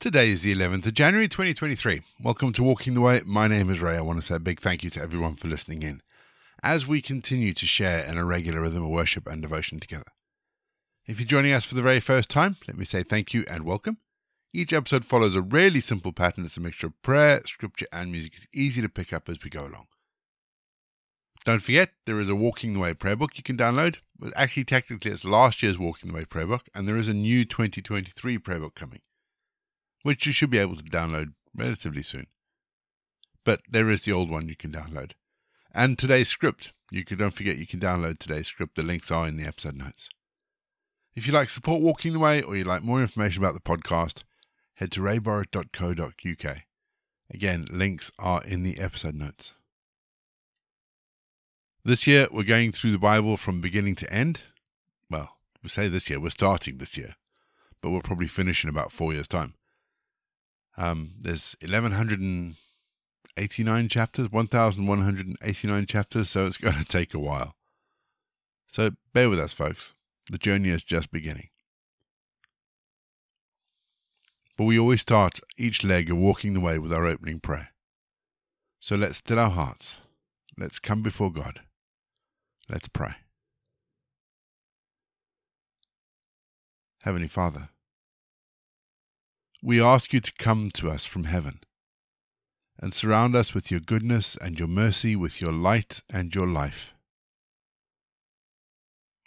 Today is the 11th of January 2023. Welcome to Walking the Way. My name is Ray. I want to say a big thank you to everyone for listening in as we continue to share in a regular rhythm of worship and devotion together. If you're joining us for the very first time, let me say thank you and welcome. Each episode follows a really simple pattern. It's a mixture of prayer, scripture, and music. It's easy to pick up as we go along. Don't forget, there is a Walking the Way prayer book you can download. Actually, technically, it's last year's Walking the Way prayer book, and there is a new 2023 prayer book coming which you should be able to download relatively soon. But there is the old one you can download. And today's script. You can don't forget you can download today's script. The links are in the episode notes. If you like support Walking the Way or you'd like more information about the podcast, head to rayborrett.co.uk. Again, links are in the episode notes. This year, we're going through the Bible from beginning to end. Well, we say this year, we're starting this year, but we'll probably finish in about four years' time. Um, there's 1,189 chapters, 1,189 chapters, so it's going to take a while. So bear with us, folks. The journey is just beginning. But we always start each leg of walking the way with our opening prayer. So let's still our hearts. Let's come before God. Let's pray. Heavenly Father, we ask you to come to us from heaven and surround us with your goodness and your mercy, with your light and your life.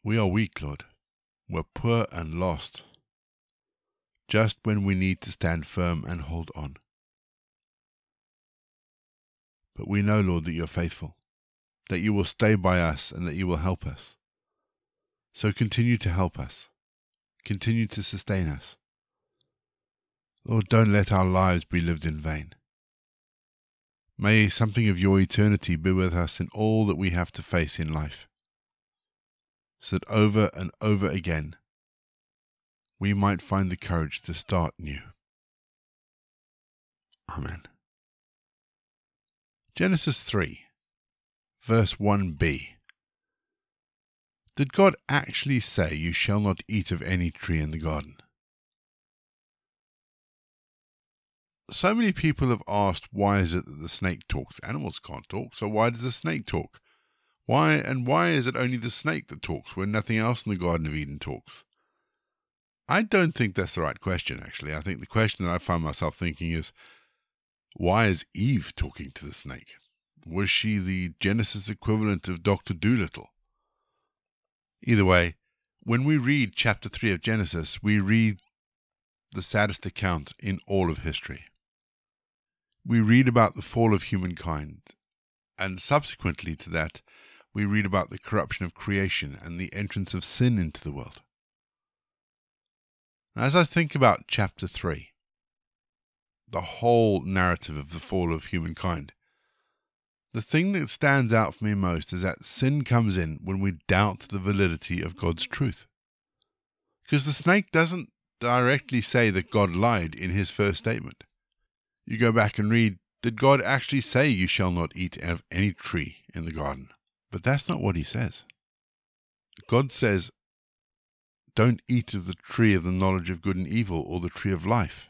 We are weak, Lord. We're poor and lost, just when we need to stand firm and hold on. But we know, Lord, that you're faithful, that you will stay by us, and that you will help us. So continue to help us, continue to sustain us. Lord, don't let our lives be lived in vain. May something of your eternity be with us in all that we have to face in life, so that over and over again we might find the courage to start new. Amen. Genesis 3, verse 1b. Did God actually say, You shall not eat of any tree in the garden? So many people have asked why is it that the snake talks? Animals can't talk, so why does the snake talk? Why and why is it only the snake that talks when nothing else in the Garden of Eden talks? I don't think that's the right question, actually. I think the question that I find myself thinking is why is Eve talking to the snake? Was she the Genesis equivalent of Dr. Dolittle? Either way, when we read chapter 3 of Genesis, we read the saddest account in all of history we read about the fall of humankind, and subsequently to that, we read about the corruption of creation and the entrance of sin into the world. As I think about chapter 3, the whole narrative of the fall of humankind, the thing that stands out for me most is that sin comes in when we doubt the validity of God's truth. Because the snake doesn't directly say that God lied in his first statement you go back and read, did God actually say you shall not eat of any tree in the garden? But that's not what he says. God says, don't eat of the tree of the knowledge of good and evil or the tree of life.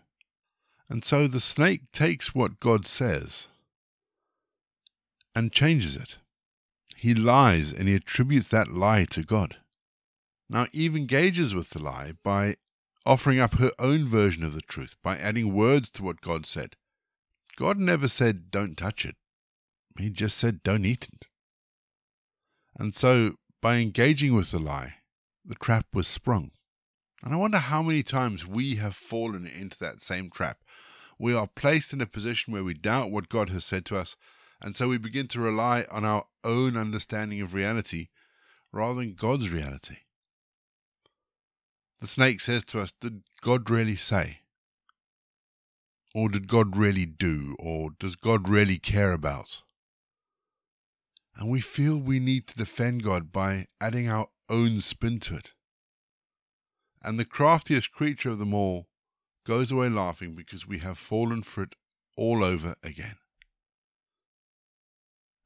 And so the snake takes what God says and changes it. He lies and he attributes that lie to God. Now, Eve engages with the lie by offering up her own version of the truth, by adding words to what God said. God never said, don't touch it. He just said, don't eat it. And so, by engaging with the lie, the trap was sprung. And I wonder how many times we have fallen into that same trap. We are placed in a position where we doubt what God has said to us, and so we begin to rely on our own understanding of reality rather than God's reality. The snake says to us, Did God really say? Or did God really do? Or does God really care about? And we feel we need to defend God by adding our own spin to it. And the craftiest creature of them all goes away laughing because we have fallen for it all over again.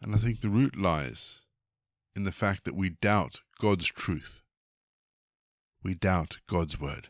And I think the root lies in the fact that we doubt God's truth. We doubt God's word.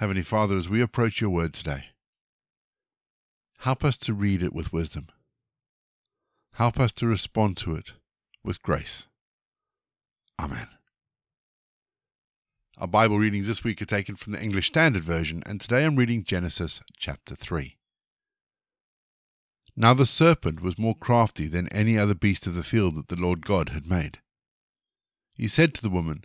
Heavenly Father, as we approach your word today, help us to read it with wisdom. Help us to respond to it with grace. Amen. Our Bible readings this week are taken from the English Standard Version, and today I'm reading Genesis chapter 3. Now the serpent was more crafty than any other beast of the field that the Lord God had made. He said to the woman,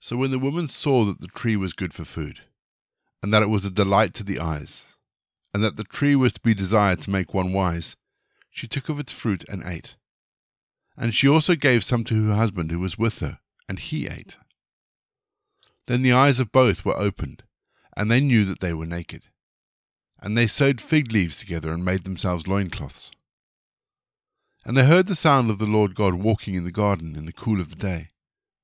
So when the woman saw that the tree was good for food, and that it was a delight to the eyes, and that the tree was to be desired to make one wise, she took of its fruit and ate. And she also gave some to her husband who was with her, and he ate. Then the eyes of both were opened, and they knew that they were naked. And they sewed fig leaves together and made themselves loincloths. And they heard the sound of the Lord God walking in the garden in the cool of the day.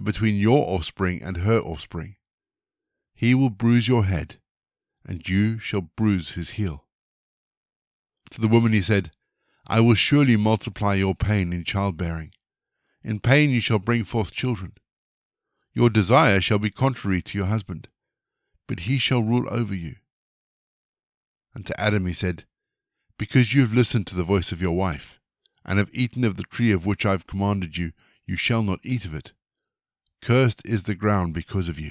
between your offspring and her offspring. He will bruise your head, and you shall bruise his heel. To the woman he said, I will surely multiply your pain in childbearing. In pain you shall bring forth children. Your desire shall be contrary to your husband, but he shall rule over you. And to Adam he said, Because you have listened to the voice of your wife, and have eaten of the tree of which I have commanded you, you shall not eat of it. Cursed is the ground because of you.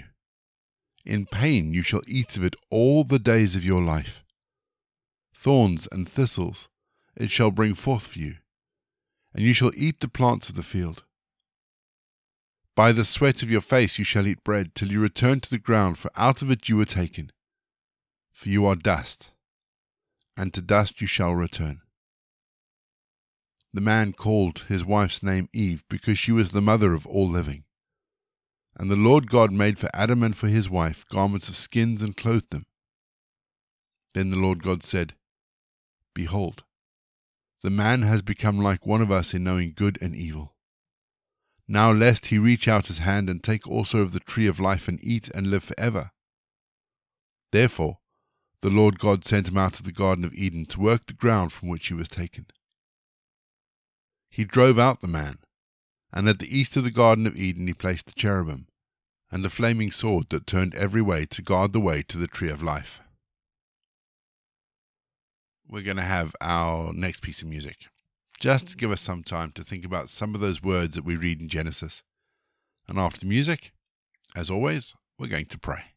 In pain you shall eat of it all the days of your life. Thorns and thistles it shall bring forth for you, and you shall eat the plants of the field. By the sweat of your face you shall eat bread, till you return to the ground, for out of it you were taken. For you are dust, and to dust you shall return. The man called his wife's name Eve, because she was the mother of all living. And the Lord God made for Adam and for his wife garments of skins and clothed them. Then the Lord God said, Behold, the man has become like one of us in knowing good and evil. Now lest he reach out his hand and take also of the tree of life and eat and live forever. Therefore, the Lord God sent him out of the Garden of Eden to work the ground from which he was taken. He drove out the man, and at the east of the Garden of Eden he placed the cherubim, and the flaming sword that turned every way to guard the way to the tree of life. We're going to have our next piece of music, just to give us some time to think about some of those words that we read in Genesis. And after the music, as always, we're going to pray.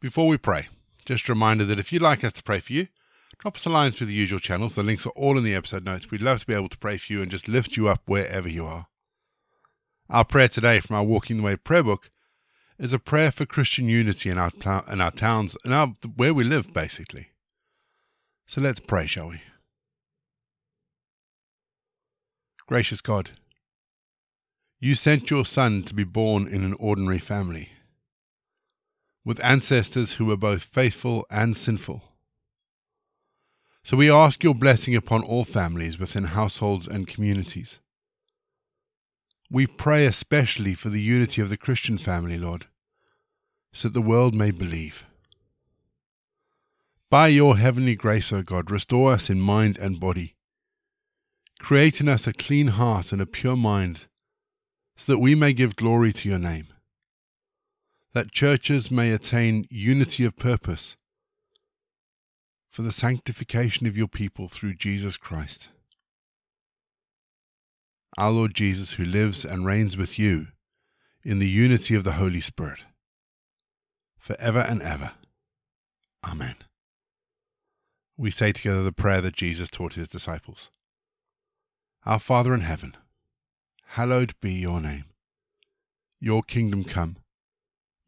Before we pray, just a reminder that if you'd like us to pray for you, drop us a line through the usual channels. The links are all in the episode notes. We'd love to be able to pray for you and just lift you up wherever you are. Our prayer today from our Walking the Way prayer book is a prayer for Christian unity in our, in our towns and our, where we live, basically. So let's pray, shall we? Gracious God, you sent your Son to be born in an ordinary family with ancestors who were both faithful and sinful. So we ask your blessing upon all families within households and communities. We pray especially for the unity of the Christian family, Lord, so that the world may believe. By your heavenly grace, O God, restore us in mind and body. Create in us a clean heart and a pure mind, so that we may give glory to your name that churches may attain unity of purpose, for the sanctification of your people through Jesus Christ. Our Lord Jesus, who lives and reigns with you in the unity of the Holy Spirit, forever and ever. Amen. We say together the prayer that Jesus taught his disciples Our Father in heaven, hallowed be your name. Your kingdom come,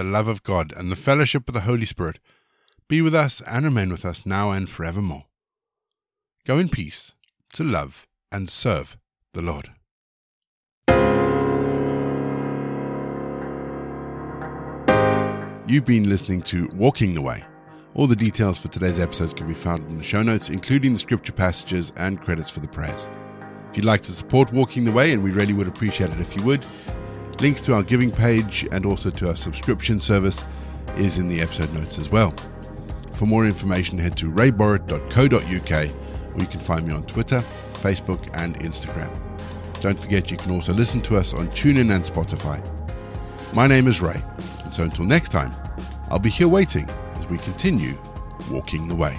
the love of God, and the fellowship of the Holy Spirit be with us and remain with us now and forevermore. Go in peace to love and serve the Lord. You've been listening to Walking the Way. All the details for today's episodes can be found in the show notes, including the scripture passages and credits for the prayers. If you'd like to support Walking the Way, and we really would appreciate it if you would, links to our giving page and also to our subscription service is in the episode notes as well. For more information, head to rayborrett.co.uk or you can find me on Twitter, Facebook, and Instagram. Don't forget you can also listen to us on TuneIn and Spotify. My name is Ray, and so until next time, I'll be here waiting as we continue walking the way.